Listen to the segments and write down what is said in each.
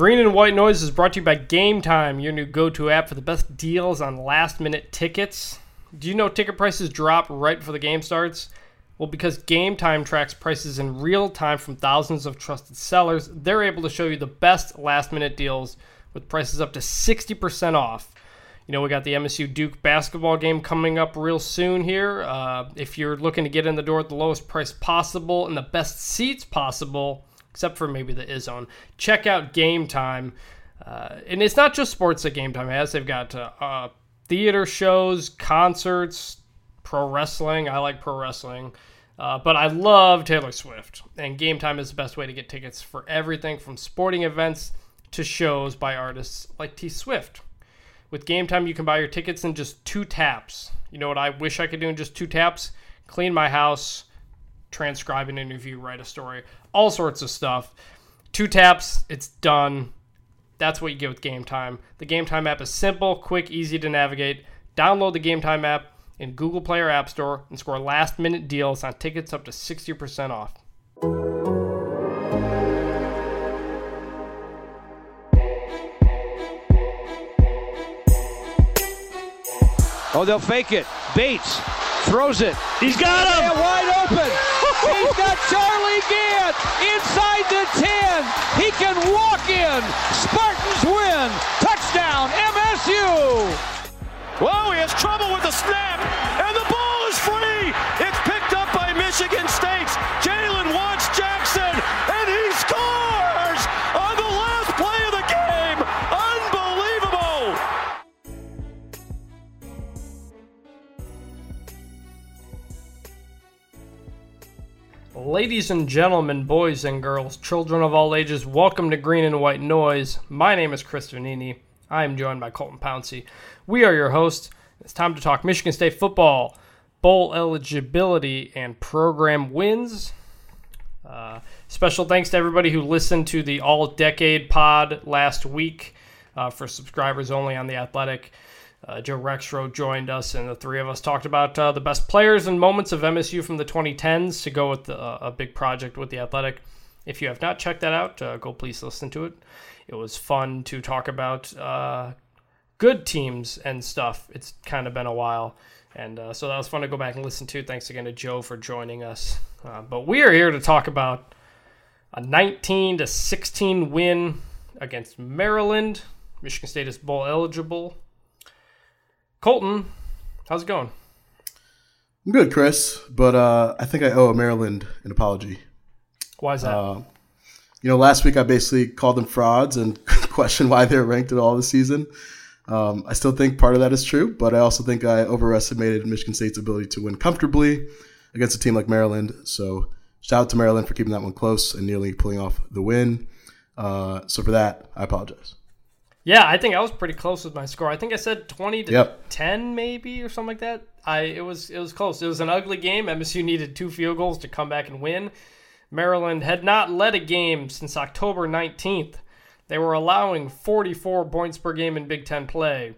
Green and White Noise is brought to you by Game Time, your new go to app for the best deals on last minute tickets. Do you know ticket prices drop right before the game starts? Well, because Game Time tracks prices in real time from thousands of trusted sellers, they're able to show you the best last minute deals with prices up to 60% off. You know, we got the MSU Duke basketball game coming up real soon here. Uh, if you're looking to get in the door at the lowest price possible and the best seats possible, except for maybe the Izzone, check out Game Time. Uh, and it's not just sports that Game Time has. They've got uh, uh, theater shows, concerts, pro wrestling. I like pro wrestling. Uh, but I love Taylor Swift, and Game Time is the best way to get tickets for everything from sporting events to shows by artists like T Swift. With Game Time, you can buy your tickets in just two taps. You know what I wish I could do in just two taps? Clean my house, transcribe an interview, write a story, all sorts of stuff. Two taps, it's done. That's what you get with Game Time. The Game Time app is simple, quick, easy to navigate. Download the Game Time app in Google Play or App Store and score last minute deals on tickets up to 60% off. Oh, they'll fake it. Bates throws it. He's got him. And wide open. He's got Charlie Gantt inside the 10. He can walk in. Spartans win. Touchdown, MSU. Whoa, he has trouble with the snap, and the ball is free. It's picked up by Michigan State's Ladies and gentlemen, boys and girls, children of all ages, welcome to Green and White Noise. My name is Chris Vannini. I am joined by Colton Pouncy. We are your hosts. It's time to talk Michigan State football, bowl eligibility, and program wins. Uh, special thanks to everybody who listened to the All Decade pod last week uh, for subscribers only on The Athletic. Uh, Joe Rexrode joined us, and the three of us talked about uh, the best players and moments of MSU from the 2010s to go with the, uh, a big project with The Athletic. If you have not checked that out, uh, go please listen to it. It was fun to talk about uh, good teams and stuff. It's kind of been a while. And uh, so that was fun to go back and listen to. Thanks again to Joe for joining us. But we are here to talk about a 19 to 16 win against Maryland. Michigan State is bowl eligible. Colton, how's it going? I'm good, Chris, but uh, I think I owe Maryland an apology. Why is that? Uh, you know, last week I basically called them frauds and questioned why they're ranked at all this season. Um, I still think part of that is true, but I also think I overestimated Michigan State's ability to win comfortably against a team like Maryland. So shout out to Maryland for keeping that one close and nearly pulling off the win. Uh, so for that, I apologize. Yeah, I think I was pretty close with my score. I think I said 20 to Yep. 10 maybe or something like that. I it was it was close. It was an ugly game. MSU needed two field goals to come back and win. Maryland had not led a game since October 19th. They were allowing 44 points per game in Big Ten play.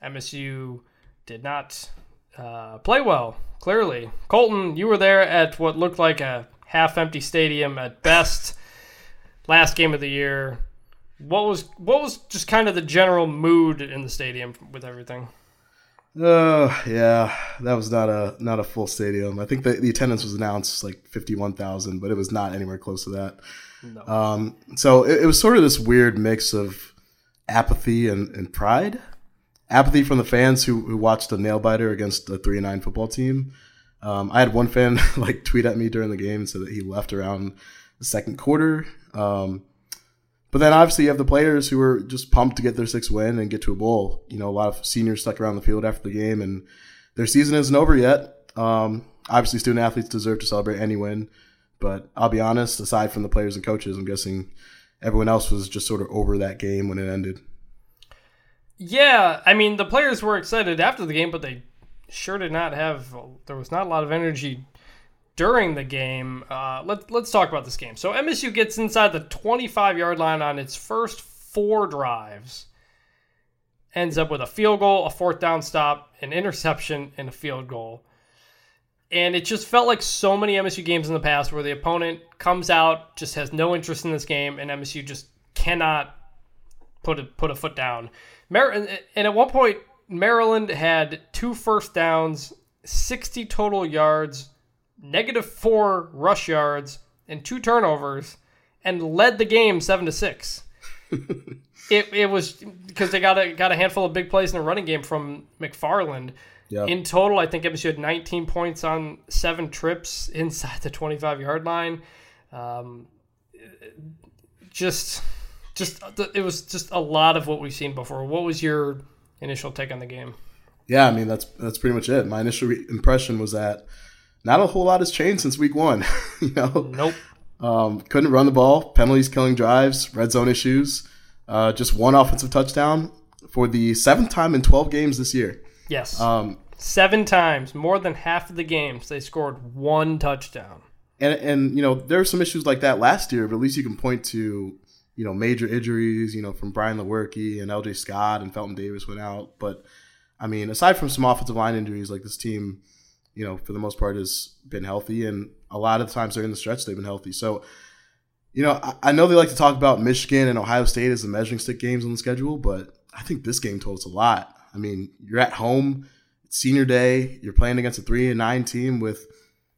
MSU did not uh, play well, clearly. Colton, you were there at what looked like a half empty stadium at best. Last game of the year. What was what was just kind of the general mood in the stadium with everything? Uh, yeah, that was not a not a full stadium. I think the, the attendance was announced like fifty one thousand, but it was not anywhere close to that. No. Um, so it, it was sort of this weird mix of apathy and, and pride. Apathy from the fans who, who watched a nail biter against a three and nine football team. Um, I had one fan like tweet at me during the game and said that he left around the second quarter. Um, but then obviously you have the players who were just pumped to get their sixth win and get to a bowl. You know, a lot of seniors stuck around the field after the game, and their season isn't over yet. Um, obviously, student athletes deserve to celebrate any win, but I'll be honest. Aside from the players and coaches, I'm guessing everyone else was just sort of over that game when it ended. Yeah, I mean the players were excited after the game, but they sure did not have. There was not a lot of energy during the game. Uh, let, let's talk about this game. So MSU gets inside the 25 yard line on its first four drives, ends up with a field goal, a fourth down stop, an interception, and a field goal. And it just felt like so many MSU games in the past where the opponent comes out, just has no interest in this game, and MSU just cannot put a put a foot down. Mar- and at one point, Maryland had two first downs, 60 total yards, negative four rush yards, and two turnovers, and led the game seven to six. it, it was because they got a got a handful of big plays in the running game from McFarland. Yeah. In total, I think MSU had 19 points on seven trips inside the 25 yard line. Um, just, just it was just a lot of what we've seen before. What was your initial take on the game? Yeah, I mean that's that's pretty much it. My initial re- impression was that not a whole lot has changed since week one. you know, Nope. um, couldn't run the ball, penalties killing drives, red zone issues. Uh, just one offensive touchdown for the seventh time in 12 games this year. Yes. Um, Seven times, more than half of the games, they scored one touchdown. and and you know there were some issues like that last year, but at least you can point to you know major injuries, you know from Brian Lewerke and L.J. Scott and Felton Davis went out. But I mean, aside from some offensive line injuries, like this team, you know for the most part has been healthy, and a lot of the times during the stretch they've been healthy. So you know I, I know they like to talk about Michigan and Ohio State as the measuring stick games on the schedule, but I think this game told us a lot. I mean, you're at home, senior day, you're playing against a three and nine team with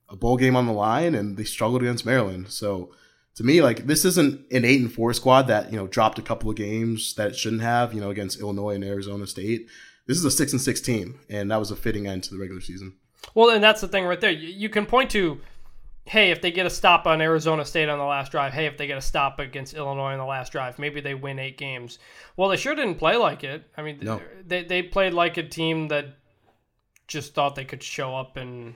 a bowl game on the line, and they struggled against Maryland. So to me, like this isn't an eight and four squad that you know dropped a couple of games that it shouldn't have, you know, against Illinois and Arizona State. This is a six and six team, and that was a fitting end to the regular season. Well, and that's the thing right there. You, you can point to, hey, if they get a stop on Arizona State on the last drive, hey, if they get a stop against Illinois on the last drive, maybe they win eight games. Well, they sure didn't play like it. I mean, No. they they played like a team that just thought they could show up and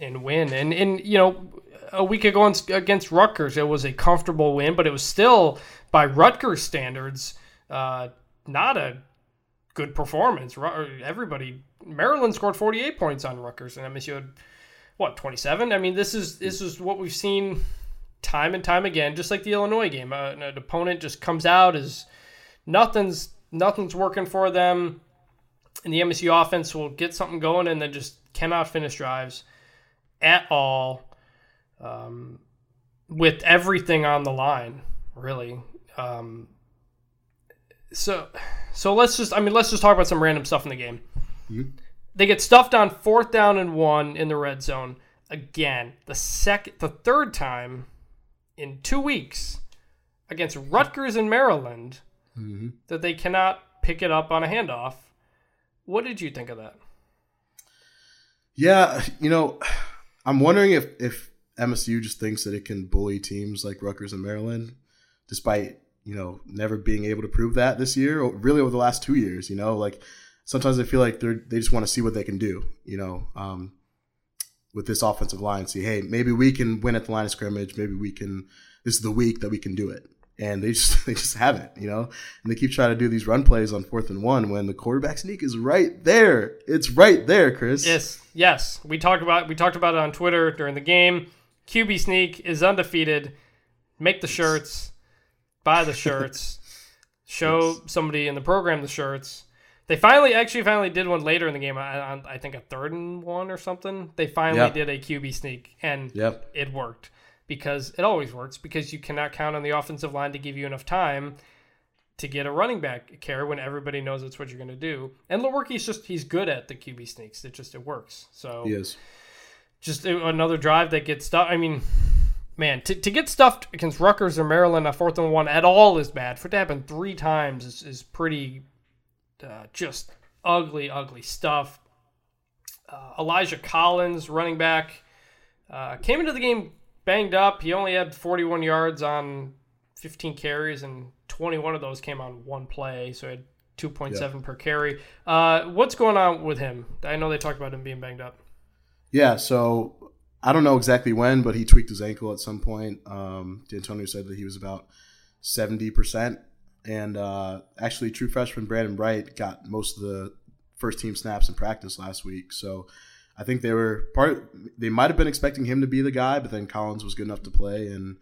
and win. And and you know, a week ago against- against Rutgers, it was a comfortable win, but it was still by Rutgers standards, uh, not a good performance. Everybody, Maryland scored 48 points on Rutgers, and MSU had what 27. I mean, this is this is what we've seen time and time again. Just like the Illinois game, uh, an opponent just comes out as nothing's nothing's working for them, and the MSU offense will get something going and then just cannot finish drives at all. Um, with everything on the line, really. Um, so, so let's just, I mean, let's just talk about some random stuff in the game. Hmm? They get stuffed on fourth down and one in the red zone again. The second, the third time in two weeks against Rutgers in Maryland mm-hmm. that they cannot pick it up on a handoff. What did you think of that? Yeah, you know, I'm wondering if if MSU just thinks that it can bully teams like Rutgers and Maryland, despite you know never being able to prove that this year, or really over the last two years. You know, like sometimes I feel like they they just want to see what they can do. You know, um, with this offensive line, see, hey, maybe we can win at the line of scrimmage. Maybe we can. This is the week that we can do it. And they just they just haven't, you know, and they keep trying to do these run plays on fourth and one when the quarterback sneak is right there. It's right there, Chris. Yes, yes. We talked about we talked about it on Twitter during the game. QB Sneak is undefeated. Make the shirts, buy the shirts, show somebody in the program the shirts. They finally, actually, finally did one later in the game. I, I- think a third and one or something. They finally Yeah. did a QB sneak, and Yep. it worked because it always works because you cannot count on the offensive line to give you enough time to get a running back care when everybody knows that's what you're going to do. And Lewerke's just he's good at the QB sneaks. It just it works. So He is. just another drive that gets stuffed. I mean, man, to, to get stuffed against Rutgers or Maryland on fourth and one at all is bad. For it to happen three times is, is pretty uh, just ugly, ugly stuff. Uh, Elijah Collins, running back, uh, came into the game banged up. He only had 41 yards on 15 carries, and 21 of those came on one play, so he had 2.7 per carry. Uh, what's going on with him? I know they talked about him being banged up. Yeah, so I don't know exactly when, but he tweaked his ankle at some point. Um, Dantonio said that he was about seventy percent, and uh, actually, true freshman Brandon Wright got most of the first team snaps in practice last week. So I think they were part. They might have been expecting him to be the guy, but then Collins was good enough to play, and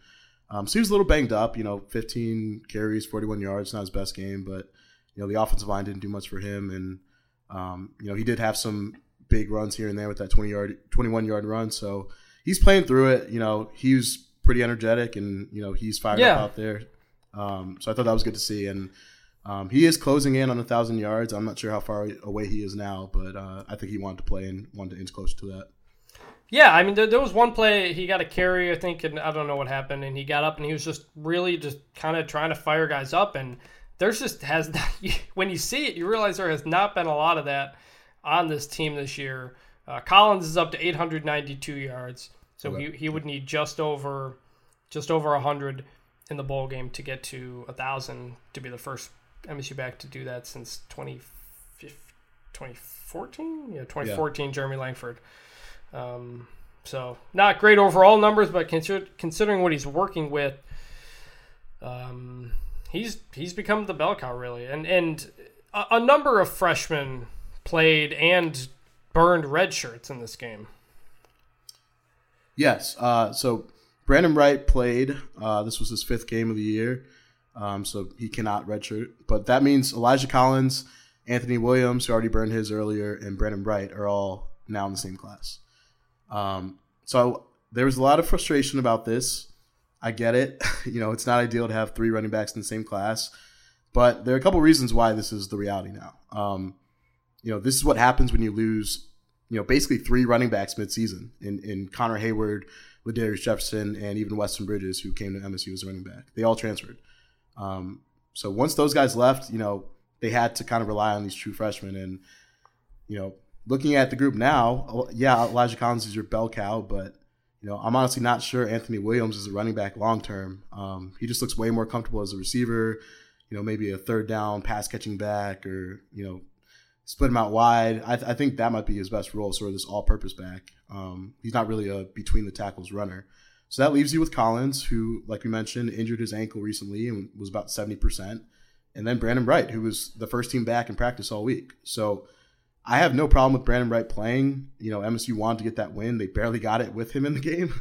um, so he was a little banged up. You know, fifteen carries, forty-one yards, not his best game, but you know the offensive line didn't do much for him, and um, you know he did have some big runs here and there with that 20 yard 21 yard run so he's playing through it you know he was pretty energetic and you know he's fired Yeah. up out there um, so i thought that was good to see and Um, he is closing in on a thousand yards. I'm not sure how far away he is now, but uh, I think he wanted to play and wanted to inch closer to that. Yeah, I mean, there, there, was one play he got a carry, I think, and I don't know what happened, and he got up and he was just really just kind of trying to fire guys up, and there's just has not, when you see it, you realize there has not been a lot of that on this team this year. Uh, Collins is up to 892 yards, so okay. he, he would need just over just over 100 in the bowl game to get to a thousand to be the first MSU back to do that since 2014. Yeah, 2014. Yeah. Jeremy Langford. Um, so not great overall numbers, but consider, considering what he's working with, um, he's he's become the bell cow really, and and a, a number of freshmen played and burned red shirts in this game. Yes. Uh, so Brandon Wright played. Uh, this was his fifth game of the year, um, so he cannot redshirt. But that means Elijah Collins, Anthony Williams, who already burned his earlier, and Brandon Wright are all now in the same class. Um, so there was a lot of frustration about this. I get it. you know, it's not ideal to have three running backs in the same class, but there are a couple reasons why this is the reality now. Um, you know, this is what happens when you lose, you know, basically three running backs midseason in, in Connor Heyward, Darius Jefferson, and even Weston Bridges, who came to MSU as a running back. They all transferred. Um, so once those guys left, you know, they had to kind of rely on these true freshmen. And, you know, looking at the group now, yeah, Elijah Collins is your bell cow, but you know, I'm honestly not sure Anthony Williams is a running back long term. Um, he just looks way more comfortable as a receiver. You know, maybe a third down pass catching back, or you know, split him out wide. I, th- I think that might be his best role, sort of this all-purpose back. Um, he's not really a between the tackles runner. So that leaves you with Collins, who, like we mentioned, injured his ankle recently and was about seventy percent, and then Brandon Wright, who was the first team back in practice all week. So I have no problem with Brandon Wright playing. You know, MSU wanted to get that win. They barely got it with him in the game.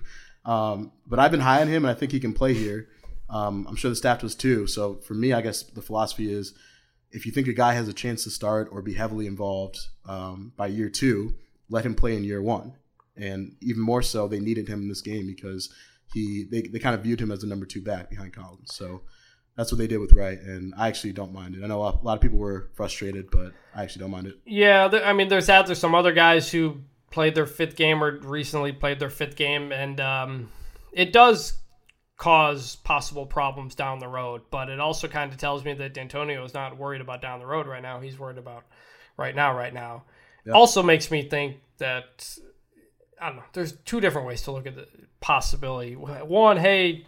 Um, but I've been high on him, and I think he can play here. Um, I'm sure the staff does too. So for me, I guess the philosophy is if you think a guy has a chance to start or be heavily involved um, by year two, let him play in year one. And even more so, they needed him in this game because he they, they kind of viewed him as the number two back behind Collins. So that's what they did with Wright, and I actually don't mind it. I know a lot of people were frustrated, but I actually don't mind it. Yeah, I mean, there's that. There's some other guys who played their fifth game or recently played their fifth game, and um, it does cause possible problems down the road. But it also kind of tells me that Dantonio is not worried about down the road right now. He's worried about right now, right now. Yep. Also makes me think that I don't know. There's two different ways to look at the possibility. One, hey,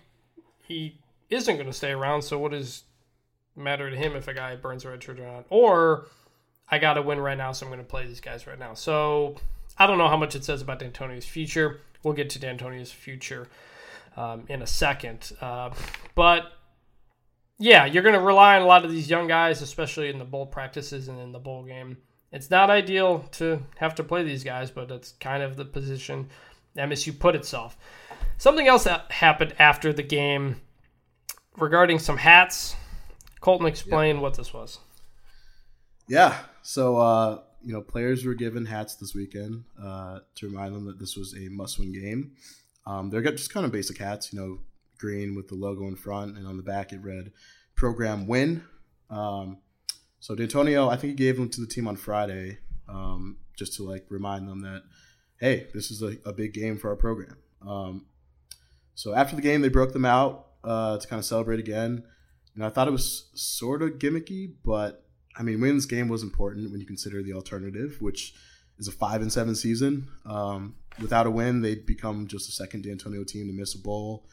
he isn't going to stay around. So what does matter to him if a guy burns a red shirt or not? Or I got to win right now, so I'm going to play these guys right now. So I don't know how much it says about Dantonio's future. We'll get to Dantonio's future um, in a second. Uh, but yeah, you're going to rely on a lot of these young guys, especially in the bowl practices and in the bowl game. It's not ideal to have to play these guys, but it's kind of the position MSU put itself. Something else that happened after the game regarding some hats. Colton, explain yep. what this was. Yeah. So, uh, you know, players were given hats this weekend uh, to remind them that this was a must-win game. Um, they're just kind of basic hats, you know, green with the logo in front, and on the back it read "Program Win." Um, so Dantonio, I think he gave them to the team on Friday, um, just to like remind them that, hey, this is a, a big game for our program. Um, so after the game, they broke them out uh, to kind of celebrate again. And I thought it was sort of gimmicky, but I mean, winning this game was important when you consider the alternative, which is a five and seven season. Um, without a win, they'd become just a second Dantonio team to miss a bowl.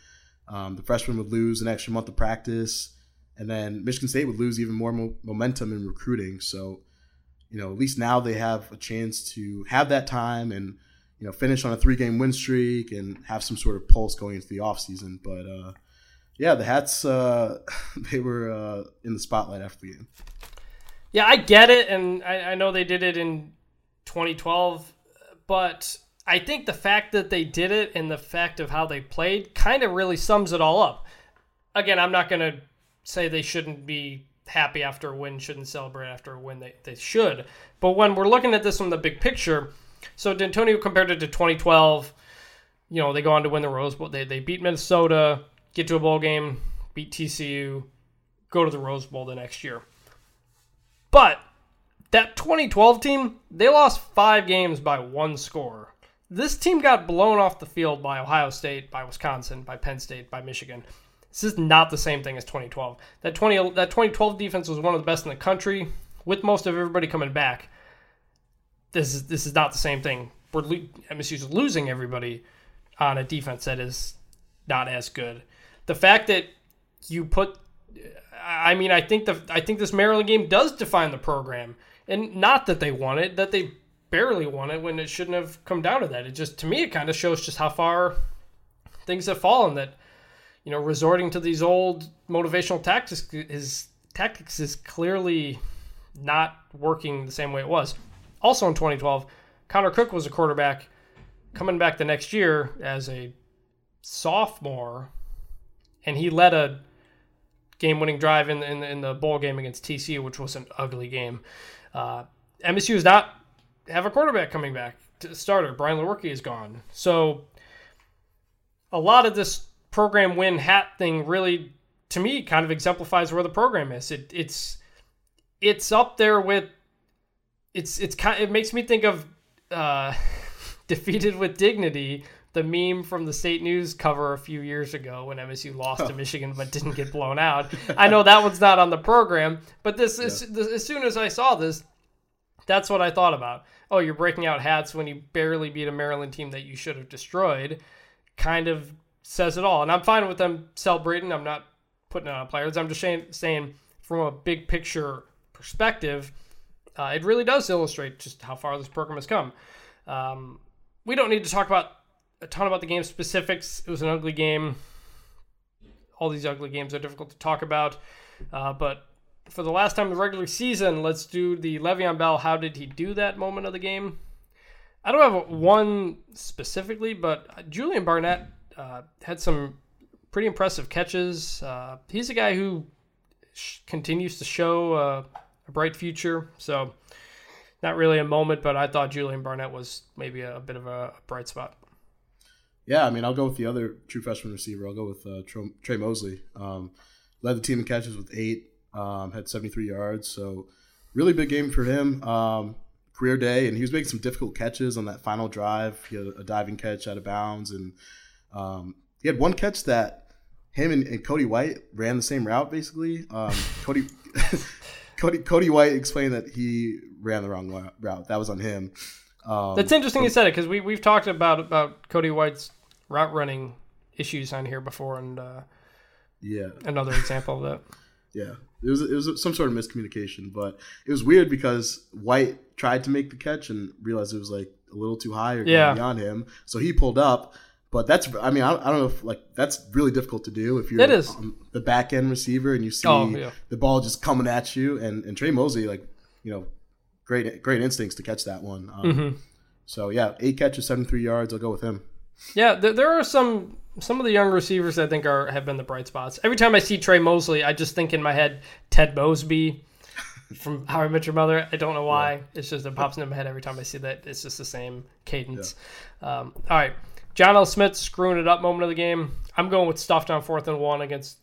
Um, the freshmen would lose an extra month of practice, and then Michigan State would lose even more mo- momentum in recruiting. So, you know, at least now they have a chance to have that time and you know finish on a three game win streak and have some sort of pulse going into the offseason. But uh, yeah, the hats uh, they were uh, in the spotlight after the game. Yeah, I get it, and I, I know they did it in 2012, but I think the fact that they did it and the fact of how they played kind of really sums it all up. Again, I'm not going to say they shouldn't be happy after a win, shouldn't celebrate after a win. They, they should. But when we're looking at this from the big picture, so Dantonio compared it to 2012, you know, they go on to win the Rose Bowl. They, they beat Minnesota get to a bowl game, beat TCU, go to the Rose Bowl the next year. But that 2012 team, they lost five games by one score. This team got blown off the field by Ohio State, by Wisconsin, by Penn State, by Michigan. This is not the same thing as 2012. That 20 that 2012 defense was one of the best in the country, with most of everybody coming back. This is this is not the same thing. We're MSU's losing everybody on a defense that is not as good. The fact that you put, I mean, I think the I think this Maryland game does define the program, and not that they won it, that they barely won it when it shouldn't have come down to that. It just to me it kind of shows just how far things have fallen. That you know, resorting to these old motivational tactics is tactics is clearly not working the same way it was. Also in 2012, Connor Cook was a quarterback coming back the next year as a sophomore, and he led a game-winning drive in, in, in the bowl game against TCU, which was an ugly game. Uh, MSU does not have a quarterback coming back to starter. Brian Lewerke is gone, so a lot of this program win hat thing really, to me, kind of exemplifies where the program is. It, it's it's up there with it's it's kind. It makes me think of uh, defeated with dignity. The meme from the state news cover a few years ago when MSU lost to Michigan but didn't get blown out. I know that one's not on the program, but this, is this as soon as I saw this, that's what I thought about. Oh, you're breaking out hats when you barely beat a Maryland team that you should have destroyed. Kind of says it all. And I'm fine with them celebrating. I'm not putting it on players. I'm just saying, saying from a big picture perspective, uh, it really does illustrate just how far this program has come. Um, we don't need to talk about a ton about the game specifics. It was an ugly game. All these ugly games are difficult to talk about. Uh, but for the last time in the regular season, let's do the Le'Veon Bell. How did he do that moment of the game? I don't have one specifically, but Julian Barnett uh, had some pretty impressive catches. Uh, he's a guy who sh- continues to show uh, a bright future. So, not really a moment, but I thought Julian Barnett was maybe a, a bit of a, a, bright spot. Yeah, I mean, I'll go with the other true freshman receiver. I'll go with uh, Trey, Mosley. Um, led the team in catches with eight, um, had 73 yards. So, really big game for him. Um, career day, and he was making some difficult catches on that final drive. He had a diving catch out of bounds, and um, he had one catch that him and, and, Cody White ran the same route basically. Um, Cody, Cody, Cody White explained that he ran the wrong route. That was on him. Um, That's interesting but, you said it because we we've talked about about Cody White's route running issues on here before, and uh, yeah, another example of that. Yeah, it was it was some sort of miscommunication, but it was weird because White tried to make the catch and realized it was like a little too high or yeah. beyond him, so he pulled up but that's, I mean, I don't, I don't know if like that's really difficult to do if you're it is. the back end receiver and you see oh, yeah. the ball just coming at you. And, and Trey Mosley, like, you know, great, great instincts to catch that one. Um, mm-hmm. So yeah, eight catches, 73 yards. I'll go with him. Yeah, there, there are some some of the young receivers I think are have been the bright spots. Every time I see Trey Mosley, I just think in my head Ted Mosby from How I Met Your Mother. I don't know why. Yeah. It's just it pops into my head every time I see that. It's just the same cadence. Yeah. Um, all right. John L. Smith screwing it up moment of the game. I'm going with stuffed on fourth and one against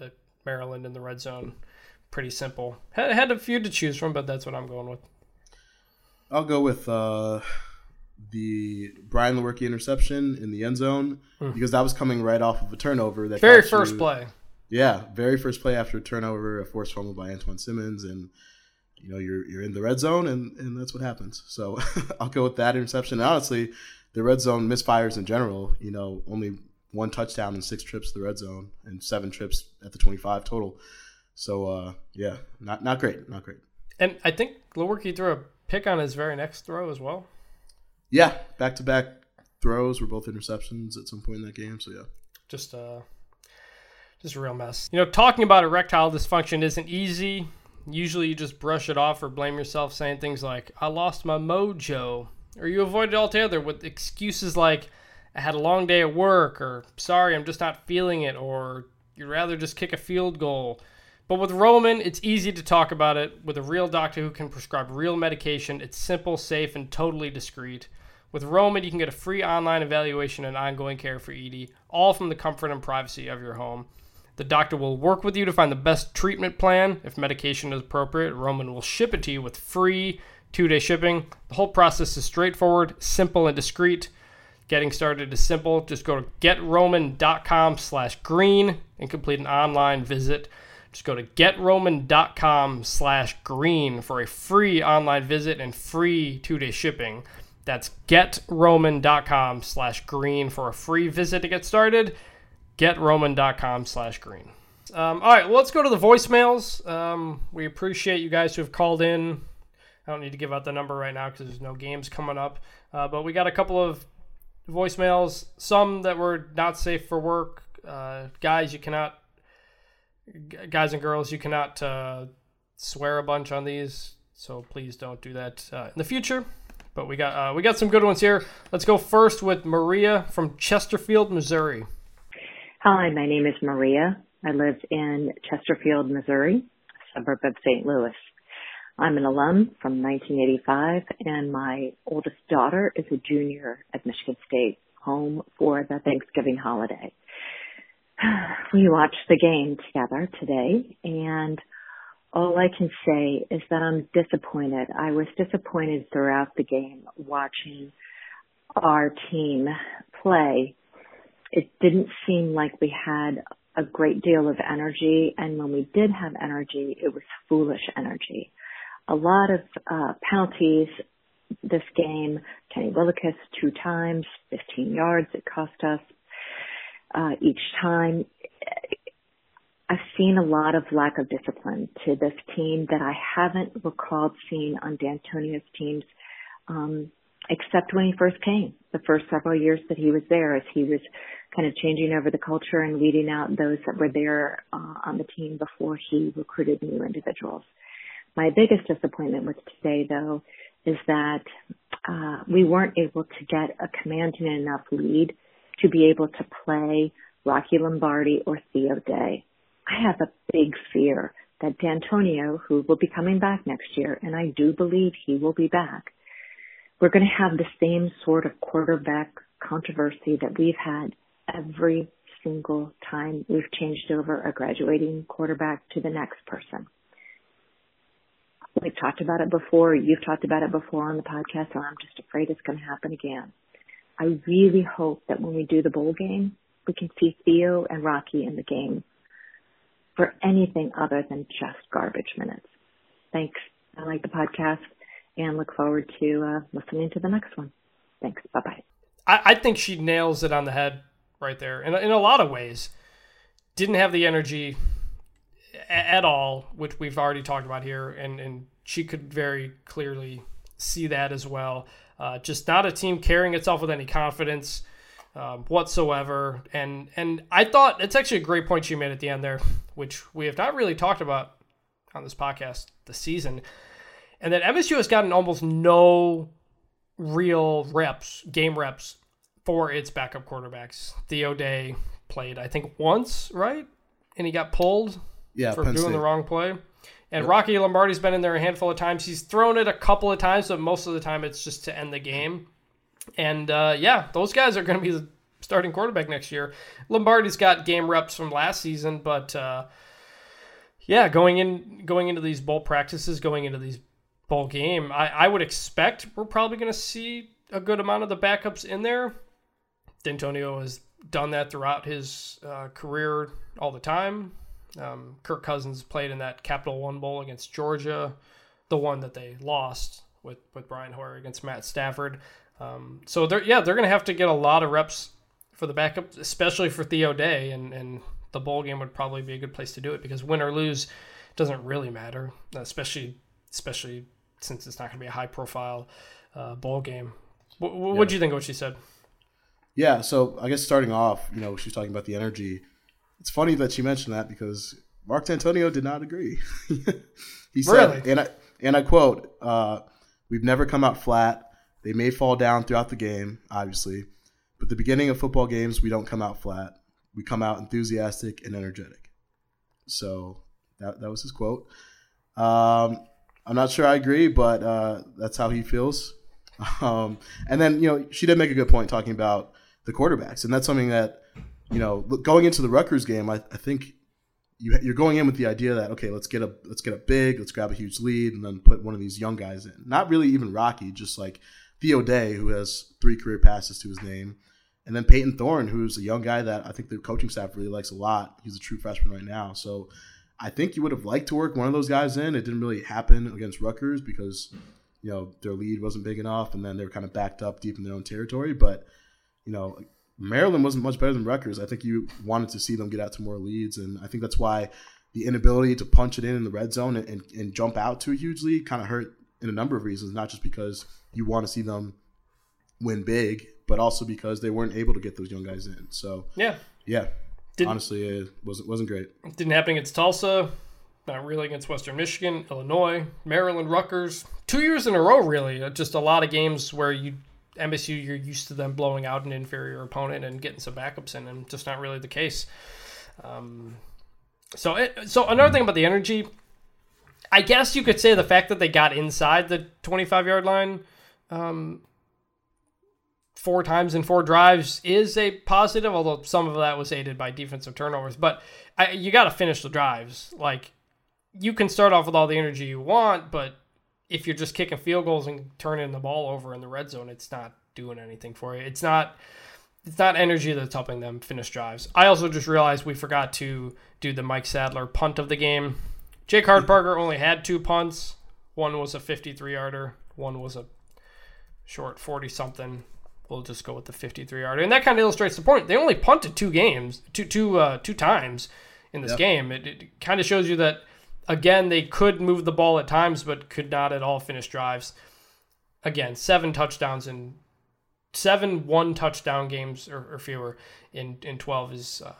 uh, Maryland in the red zone. Pretty simple. Had, had a few to choose from, but that's what I'm going with. I'll go with uh, the Brian Lewerke interception in the end zone mm. because that was coming right off of a turnover. That very first you, play. Yeah, very first play after a turnover, a forced fumble by Antjuan Simmons, and you know you're you're in the red zone, and and that's what happens. So I'll go with that interception. And honestly, the red zone misfires in general. You know, only one touchdown and six trips to the red zone and seven trips at the 25 total. So uh, yeah, not not great, not great. And I think Lewerke threw a pick on his very next throw as well. Yeah, back to back throws were both interceptions at some point in that game. So yeah, just uh, just a real mess. You know, talking about erectile dysfunction isn't easy. Usually, you just brush it off or blame yourself, saying things like "I lost my mojo." or you avoid it altogether with excuses like I had a long day at work or sorry, I'm just not feeling it or you'd rather just kick a field goal. But with Roman, it's easy to talk about it with a real doctor who can prescribe real medication. It's simple, safe, and totally discreet. With Roman, you can get a free online evaluation and ongoing care for ED, all from the comfort and privacy of your home. The doctor will work with you to find the best treatment plan. If medication is appropriate, Roman will ship it to you with free two day shipping. The whole process is straightforward, simple, and discreet. Getting started is simple. Just go to getroman.com slash green and complete an online visit. Just go to getroman.com slash green for a free online visit and free two day shipping. That's getroman.com slash green for a free visit to get started. Getroman.com slash green. Um, all right, well, let's go to the voicemails. Um, we appreciate you guys who have called in. I don't need to give out the number right now because there's no games coming up. Uh, but we got a couple of voicemails, some that were not safe for work. Uh, guys, you cannot, guys and girls, you cannot uh, swear a bunch on these. So please don't do that uh, in the future. But we got uh, we got some good ones here. Let's go first with Maria from Chesterfield, Missouri. Hi, my name is Maria. I live in Chesterfield, Missouri, suburb of St. Louis. I'm an alum from 1985, and my oldest daughter is a junior at Michigan State, home for the Thanksgiving holiday. We watched the game together today, and all I can say is that I'm disappointed. I was disappointed throughout the game watching our team play. It didn't seem like we had a great deal of energy, and when we did have energy, it was foolish energy. A lot of uh, penalties this game. Kenny Willekes two times, 15 yards it cost us uh, each time. I've seen a lot of lack of discipline to this team that I haven't recalled seeing on Dantonio's teams, um, except when he first came, the first several years that he was there, as he was kind of changing over the culture and weeding out those that were there uh, on the team before he recruited new individuals. My biggest disappointment with today, though, is that uh, we weren't able to get a commanding enough lead to be able to play Rocky Lombardi or Theo Day. I have a big fear that Dantonio, who will be coming back next year, and I do believe he will be back, we're going to have the same sort of quarterback controversy that we've had every single time we've changed over a graduating quarterback to the next person. We've talked about it before. You've talked about it before on the podcast, and I'm just afraid it's going to happen again. I really hope that when we do the bowl game, we can see Theo and Rocky in the game for anything other than just garbage minutes. Thanks. I like the podcast and look forward to uh, listening to the next one. Thanks. Bye bye. I, I, think she nails it on the head right there in, in a lot of ways. Didn't have the energy at all, which we've already talked about here, and, and she could very clearly see that as well. Uh, just not a team carrying itself with any confidence um, whatsoever. And and I thought it's actually a great point you made at the end there, which we have not really talked about on this podcast this season, and that MSU has gotten almost no real reps, game reps for its backup quarterbacks. Theo Day played, I think, once, right? And he got pulled yeah, for Penn doing State. the wrong play. And Yep. Rocky Lombardi's been in there a handful of times. He's thrown it a couple of times, but most of the time it's just to end the game. And uh, yeah, those guys are going to be the starting quarterback next year. Lombardi's got game reps from last season, but uh, yeah, going in going into these bowl practices, going into these bowl game, I, I would expect we're probably going to see a good amount of the backups in there. Dantonio has done that throughout his uh, career all the time. Um, Kirk Cousins played in that Capital One Bowl against Georgia, the one that they lost with with Brian Hoyer against Matt Stafford. Um, so they're yeah they're gonna have to get a lot of reps for the backup, especially for Theo Day, and and the bowl game would probably be a good place to do it because win or lose doesn't really matter, especially especially since it's not gonna be a high profile uh, bowl game. What what do you think of what she said? Yeah, so I guess starting off, you know, she's talking about the energy. It's funny that she mentioned that because Mark Dantonio did not agree. he said, Really? and I and I quote, uh, "We've never come out flat. They may fall down throughout the game, obviously, but the beginning of football games, we don't come out flat. We come out enthusiastic and energetic." So that that was his quote. Um, I'm not sure I agree, but uh, that's how he feels. Um, and then you know she did make a good point talking about the quarterbacks, and that's something that you know going into the Rutgers game, I, I think you, you're going in with the idea that okay, let's get a let's get a big, let's grab a huge lead, and then put one of these young guys in. Not really even Rocky, just like Theo Day, who has three career passes to his name, and then Payton Thorne, who's a young guy that I think the coaching staff really likes a lot. He's a true freshman right now, so I think you would have liked to work one of those guys in. It didn't really happen against Rutgers because you know their lead wasn't big enough, and then they were kind of backed up deep in their own territory. But you know, Maryland wasn't much better than Rutgers. I think you wanted to see them get out to more leads, and I think that's why the inability to punch it in in the red zone and, and, and jump out to a huge lead kind of hurt in a number of reasons. Not just because you want to see them win big, but also because they weren't able to get those young guys in. So yeah, yeah. Didn't, Honestly, it wasn't wasn't great. Didn't happen against Tulsa. Not really against Western Michigan, Illinois, Maryland, Rutgers. Two years in a row, really. Uh, just a lot of games where you MSU, you're used to them blowing out an inferior opponent and getting some backups in, and just not really the case. Um, so, it, so another thing about the energy, I guess you could say the fact that they got inside the 25 yard line um, four times in four drives is a positive, although some of that was aided by defensive turnovers. But I, you got to finish the drives. Like you can start off with all the energy you want, but if you're just kicking field goals and turning the ball over in the red zone, it's not doing anything for you. It's not it's not energy that's helping them finish drives. I also just realized we forgot to do the Mike Sadler punt of the game. Jake Hartbarger only had two punts. One was a 53 yarder, one was a short 40 something we'll just go with the 53 yarder, and that kind of illustrates the point. They only punted two games, two two uh, two times in this yep. game. It, it kind of shows you that again they could move the ball at times, but could not at all finish drives. Again, seven touchdowns in seven one touchdown games or, or fewer in in 12 is uh,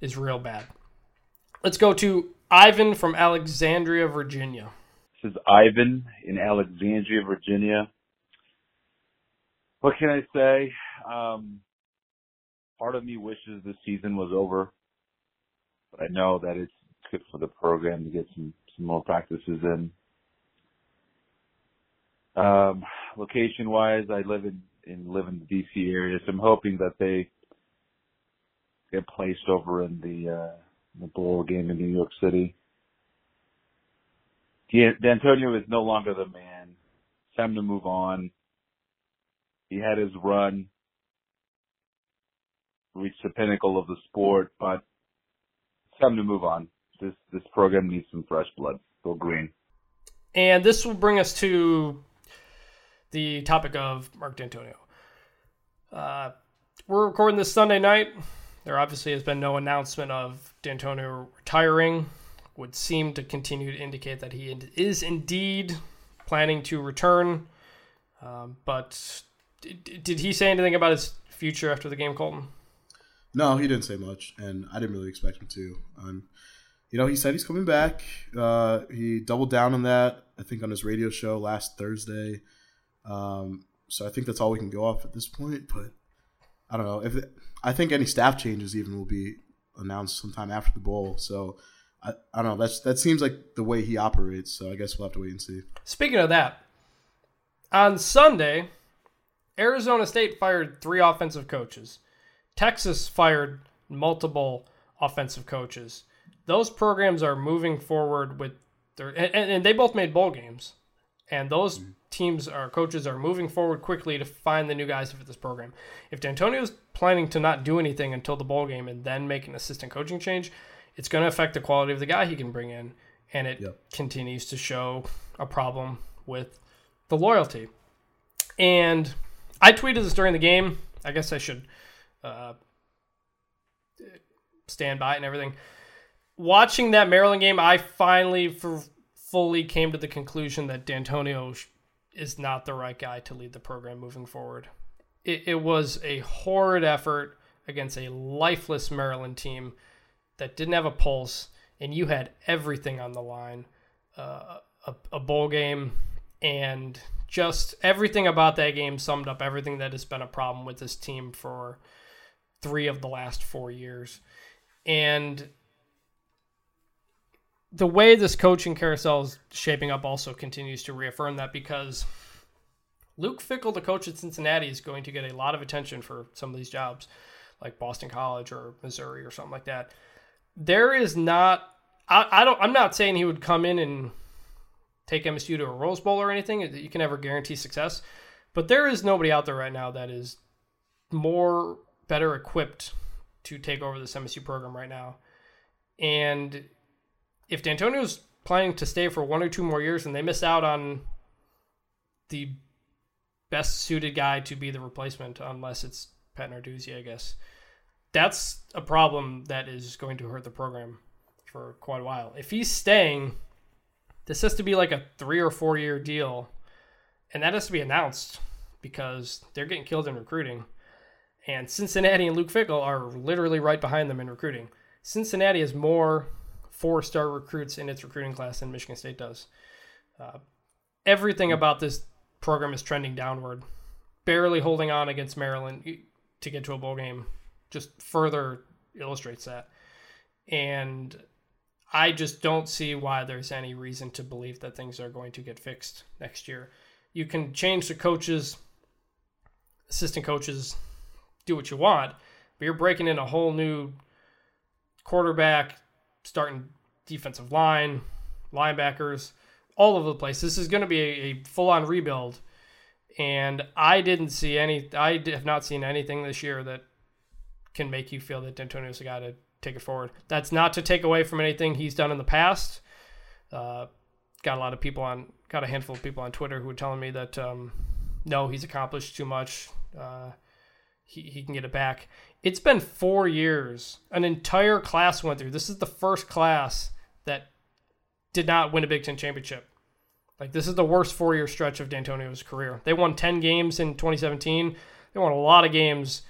is real bad. Let's go to Ivan from Alexandria, Virginia. This is Ivan in Alexandria, Virginia what can I say? Um, part of me wishes the season was over, but I know that it's good for the program to get some some more practices in. Um, location wise, I live in in live in the DC area, so I'm hoping that they get placed over in the uh, the bowl game in New York City. Dantonio is no longer the man. It's time to move on. He had his run, reached the pinnacle of the sport, but it's time to move on. This this program needs some fresh blood. Go green. And this will bring us to the topic of Mark Dantonio. Uh, we're recording this Sunday night. There obviously has been no announcement of Dantonio retiring. Would seem to continue to indicate that he is indeed planning to return. Um, but did, did he say anything about his future after the game, Colton? No, he didn't say much, and I didn't really expect him to. Um, you know, he said he's coming back. Uh, he doubled down on that, I think, on his radio show last Thursday. Um, so I think that's all we can go off at this point. But I don't know if it, I think any staff changes even will be announced sometime after the bowl. So I, I don't know. That's that seems like the way he operates. So I guess we'll have to wait and see. Speaking of that, on Sunday Arizona State fired three offensive coaches. Texas fired multiple offensive coaches. Those programs are moving forward with their, and, and they both made bowl games. And those mm-hmm. teams or coaches are moving forward quickly to find the new guys for this program. If Dantonio's planning to not do anything until the bowl game and then make an assistant coaching change, it's going to affect the quality of the guy he can bring in. And it yep. continues to show a problem with the loyalty. And I tweeted this during the game. I guess I should uh, stand by and everything. Watching that Maryland game, I finally for, fully came to the conclusion that Dantonio is not the right guy to lead the program moving forward. It, it was a horrid effort against a lifeless Maryland team that didn't have a pulse, and you had everything on the line. Uh, a, a bowl game and just everything about that game summed up everything that has been a problem with this team for three of the last four years. And the way this coaching carousel is shaping up also continues to reaffirm that because Luke Fickell, the coach at Cincinnati, is going to get a lot of attention for some of these jobs, like Boston College or Missouri or something like that. there is not. I, I don't. I'm not saying he would come in and take MSU to a Rose Bowl or anything. You can never guarantee success, but there is nobody out there right now that is more better equipped to take over this MSU program right now. And if Dantonio's planning to stay for one or two more years and they miss out on the best suited guy to be the replacement, unless it's Pat Narduzzi, I guess. That's a problem that is going to hurt the program for quite a while. If he's staying, this has to be like a three or four year deal, and that has to be announced because they're getting killed in recruiting. And Cincinnati and Luke Fickell are literally right behind them in recruiting. Cincinnati has more four star recruits in its recruiting class than Michigan State does. Uh, everything about this program is trending downward, barely holding on against Maryland to get to a bowl game just further illustrates that. And I just don't see why there's any reason to believe that things are going to get fixed next year. You can change the coaches, assistant coaches, do what you want, but you're breaking in a whole new quarterback, starting defensive line, linebackers, all over the place. This is going to be a, a full on rebuild. And I didn't see any, I have not seen anything this year that can make you feel that guy to take it forward. That's not to take away from anything he's done in the past. Uh, got a lot of people on, got a handful of people on Twitter who were telling me that um, no, he's accomplished too much. Uh, he, he can get it back. It's been four years. An entire class went through. This is the first class that did not win a Big Ten championship. Like this is the worst four year stretch of Dantonio's career. They won ten games in 2017. They won a lot of games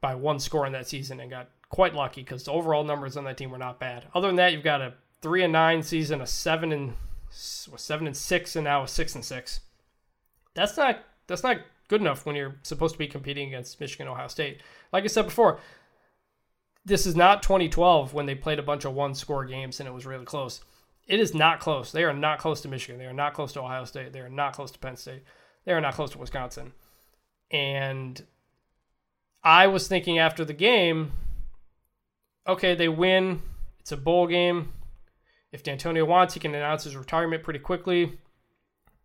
by one score in that season and got quite lucky because the overall numbers on that team were not bad. Other than that, you've got a three and nine season, a seven and seven and six, and now a six and six. That's not that's not good enough when you're supposed to be competing against Michigan, Ohio State. Like I said before, this is not 2012 when they played a bunch of one score games and it was really close. It is not close. They are not close to Michigan. They are not close to Ohio State. They are not close to Penn State. They are not close to Wisconsin. And I was thinking after the game, okay, they win. It's a bowl game. If Dantonio wants, he can announce his retirement pretty quickly.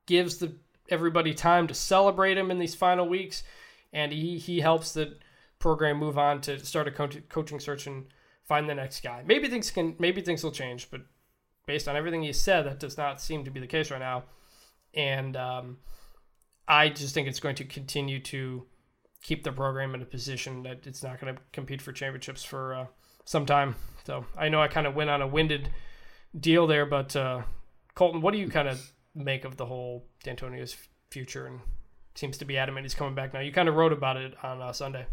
Gives the everybody time to celebrate him in these final weeks, and he he helps the program move on to start a co- coaching search and find the next guy. Maybe things can maybe things will change, but based on everything he said, that does not seem to be the case right now. And um, I just think it's going to continue to keep the program in a position that it's not going to compete for championships for uh, some time. So I know I kind of went on a winded deal there, but uh, Colton, what do you kind of make of the whole Dantonio's future? And seems to be adamant he's coming back now. You kind of wrote about it on uh, Sunday.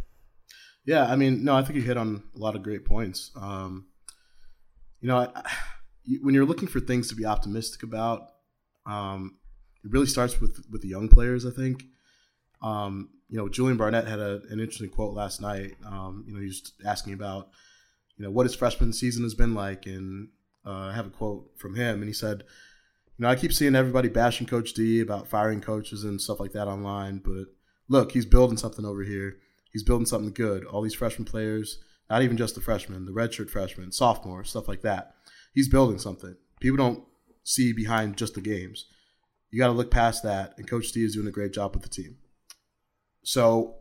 Yeah, I mean, no, I think you hit on a lot of great points. Um, you know, I, when you're looking for things to be optimistic about, um, it really starts with with the young players. I think. Um, you know, Julian Barnett had a, an interesting quote last night. Um, you know, he was asking about, you know, what his freshman season has been like, and uh, I have a quote from him, and he said, you know, I keep seeing everybody bashing Coach D about firing coaches and stuff like that online, but look, he's building something over here. He's building something good. All these freshman players, not even just the freshmen, the redshirt freshmen, sophomore, stuff like that he's building something. People don't see behind just the games. You got to look past that, and Coach D is doing a great job with the team. So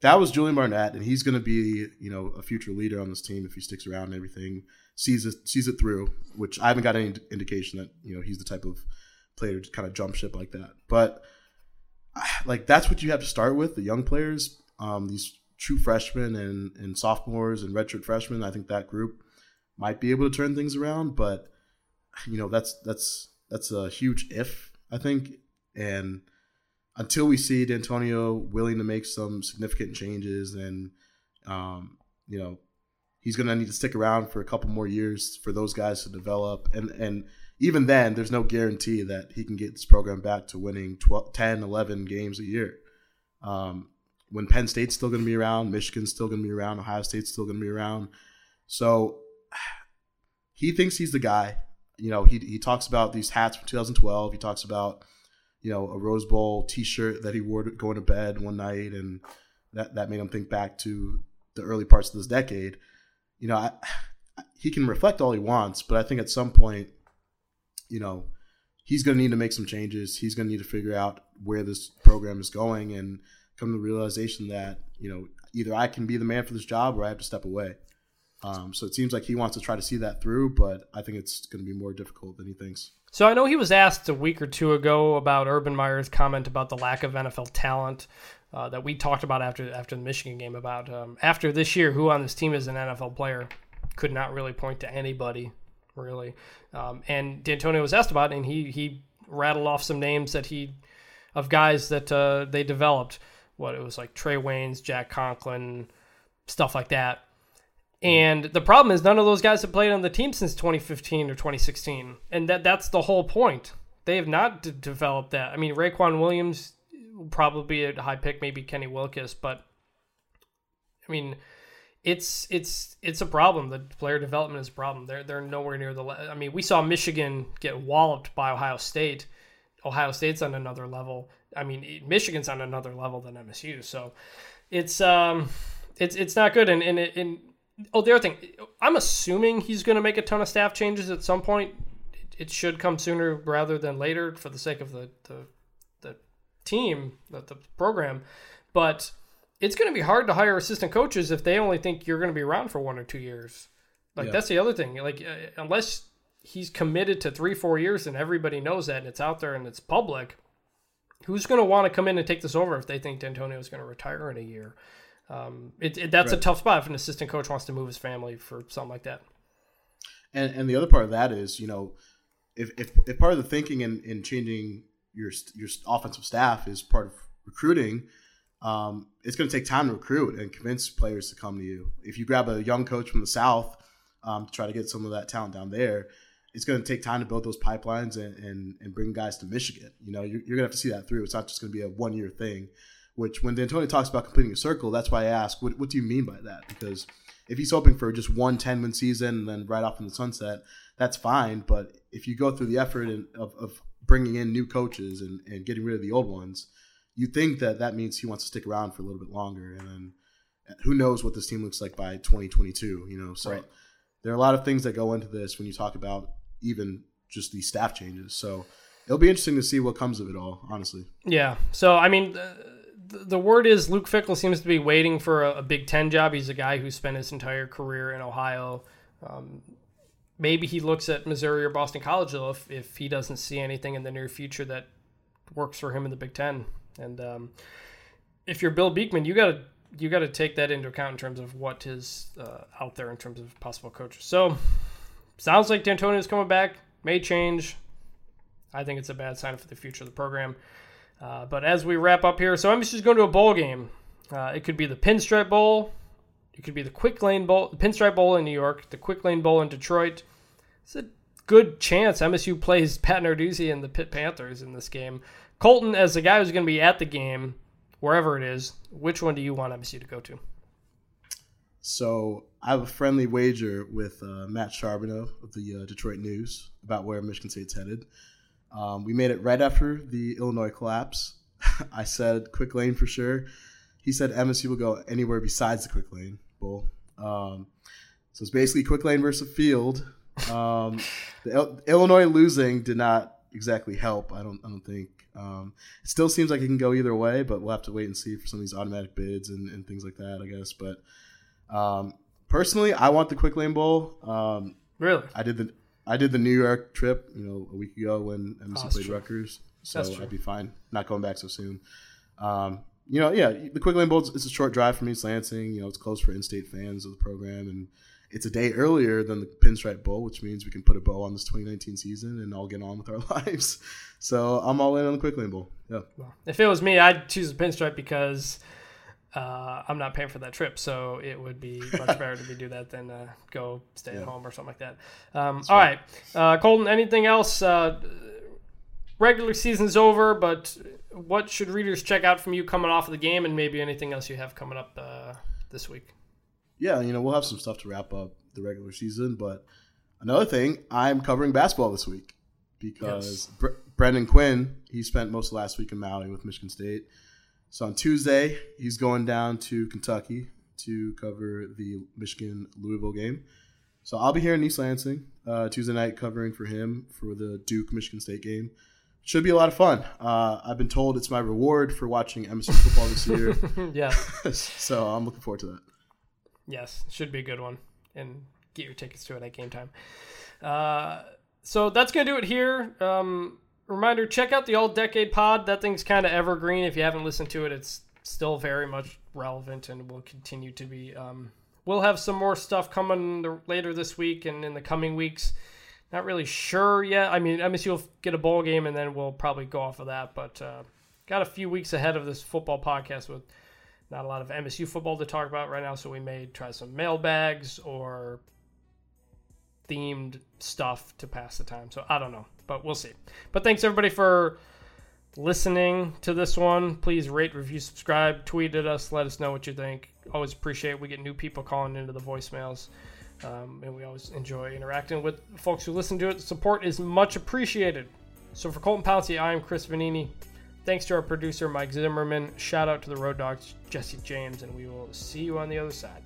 that was Julian Barnett, and he's going to be, you know, a future leader on this team if he sticks around and everything, sees it, sees it through. Which I haven't got any indication that you know he's the type of player to kind of jump ship like that. But like that's what you have to start with the young players, um, these true freshmen and and sophomores and redshirt freshmen. I think that group might be able to turn things around, but you know that's that's that's a huge if I think, and until we see Dantonio willing to make some significant changes, and um, you know he's going to need to stick around for a couple more years for those guys to develop, and and even then, there's no guarantee that he can get this program back to winning 12, 10, 11 games a year. Um, when Penn State's still going to be around, Michigan's still going to be around, Ohio State's still going to be around. So he thinks he's the guy. You know, he he talks about these hats from 2012. He talks about you know a Rose Bowl T-shirt that he wore going to bed one night, and that that made him think back to the early parts of this decade. You know, I he can reflect all he wants, but I think at some point, you know, he's going to need to make some changes. He's going to need to figure out where this program is going and come to the realization that you know either I can be the man for this job or I have to step away. Um, so it seems like he wants to try to see that through, but I think it's going to be more difficult than he thinks. So I know he was asked a week or two ago about Urban Meyer's comment about the lack of NFL talent uh, that we talked about after after the Michigan game. About um, after this year, who on this team is an NFL player? Could not really point to anybody really. Um, and Dantonio was asked about, it, and he he rattled off some names that he of guys that uh, they developed. What it was like Trae Waynes, Jack Conklin, stuff like that. And the problem is none of those guys have played on the team since 2015 or 2016, and that that's the whole point. They have not d- developed that. I mean, Raequan Williams probably a high pick, maybe Kenny Willekes, but I mean, it's it's it's a problem. The player development is a problem. They're they're nowhere near the. I mean, we saw Michigan get walloped by Ohio State. Ohio State's on another level. I mean, Michigan's on another level than MSU. So it's um it's it's not good. And and, and oh, the other thing, I'm assuming he's going to make a ton of staff changes at some point. It should come sooner rather than later for the sake of the the, the team, the, the program. But it's going to be hard to hire assistant coaches if they only think you're going to be around for one or two years. Like yeah. that's the other thing. Like uh, unless he's committed to three, four years, and everybody knows that, and it's out there and it's public. Who's going to want to come in and take this over if they think Dantonio is going to retire in a year? Um, it, it, that's right. a tough spot if an assistant coach wants to move his family for something like that. And and the other part of that is, you know, if if, if part of the thinking in, in changing your your offensive staff is part of recruiting, um, it's going to take time to recruit and convince players to come to you. If you grab a young coach from the South um, to try to get some of that talent down there, it's going to take time to build those pipelines and, and, and bring guys to Michigan. You know, you're, you're going to have to see that through. It's not just going to be a one year thing. Which, when Dantonio talks about completing a circle, that's why I ask, what, what do you mean by that? Because if he's hoping for just one 10 win season and then right off in the sunset, that's fine. But if you go through the effort in, of, of bringing in new coaches and, and getting rid of the old ones, you think that that means he wants to stick around for a little bit longer. And then uh, who knows what this team looks like by 2022, you know? So right. there are a lot of things that go into this when you talk about even just these staff changes. So it'll be interesting to see what comes of it all, honestly. Yeah. So, I mean, the, the word is Luke Fickell seems to be waiting for a, a, Big Ten job. He's a guy who spent his entire career in Ohio. Um, maybe he looks at Missouri or Boston College, though, if, if he doesn't see anything in the near future that works for him in the Big Ten. And um, if you're Bill Beekman, you got to you got to take that into account in terms of what is uh, out there in terms of possible coaches. So sounds like Dantonio is coming back. May change. I think it's a bad sign for the future of the program. Uh, but as we wrap up here, so I'm just going to a bowl game. Uh, it could be the Pinstripe Bowl. It could be the Quick Lane Bowl, the Pinstripe Bowl in New York, the Quick Lane Bowl in Detroit. It's a good chance MSU plays Pat Narduzzi and the Pitt Panthers in this game. Colton, as the guy who's going to be at the game, wherever it is, which one do you want MSU to go to? So I have a friendly wager with uh, Matt Charboneau of the uh, Detroit News about where Michigan State's headed. Um, we made it right after the Illinois collapse. I said quick lane for sure. He said MSU will go anywhere besides the quick lane bowl. Um, so it's basically quick lane versus field. Um, the Illinois losing did not exactly help. I don't. I don't think. Um, it still seems like it can go either way, but we'll have to wait and see for some of these automatic bids and, and things like that, I guess. But um, personally, I want the Quick Lane Bowl. Um, really? I did the I did the New York trip, you know, a week ago when MSU oh, played true. Rutgers, so I'd be fine not going back so soon. Um, you know, yeah, the Quick Lane Bowl is a short drive from East Lansing. You know, it's close for in-state fans of the program, and it's a day earlier than the Pinstripe Bowl, which means we can put a bow on this 2019 season and all get on with our lives. So I'm all in on the Quick Lane Bowl. Yeah. If it was me, I'd choose the Pinstripe because uh, I'm not paying for that trip, so it would be much better to be do that than uh, go stay yeah. at home or something like that. Um, all right, uh, Colton. Anything else? Uh, regular season's over, but what should readers check out from you coming off of the game, and maybe anything else you have coming up uh, this week? yeah, you know, we'll have some stuff to wrap up the regular season. But another thing, I'm covering basketball this week because yes. Brendan Quinn, he spent most of last week in Maui with Michigan State. So on Tuesday, he's going down to Kentucky to cover the Michigan Louisville game. So I'll be here in East Lansing uh, Tuesday night covering for him for the Duke Michigan State game. Should be a lot of fun. Uh, I've been told it's my reward for watching MSU football this year. yeah. so I'm looking forward to that. Yes, should be a good one. And get your tickets to it at game time. Uh, so that's going to do it here. Um, reminder check out the All Decade Pod. That thing's kind of evergreen. If you haven't listened to it, it's still very much relevant and will continue to be. Um, we'll have some more stuff coming the, later this week and in the coming weeks. Not really sure yet. I mean, MSU will get a bowl game and then we'll probably go off of that. But uh, got a few weeks ahead of this football podcast with not a lot of MSU football to talk about right now. So we may try some mailbags or themed stuff to pass the time. So I don't know, but we'll see. But thanks everybody for listening to this one. Please rate, review, subscribe, tweet at us, let us know what you think. Always appreciate it. We get new people calling into the voicemails. Um, and we always enjoy interacting with folks who listen to it. Support is much appreciated. So for Colton Pouncy, I am Chris Vannini. Thanks to our producer, Mike Zimmerman. Shout out to the Road Dogs, Jesse James, and we will see you on the other side.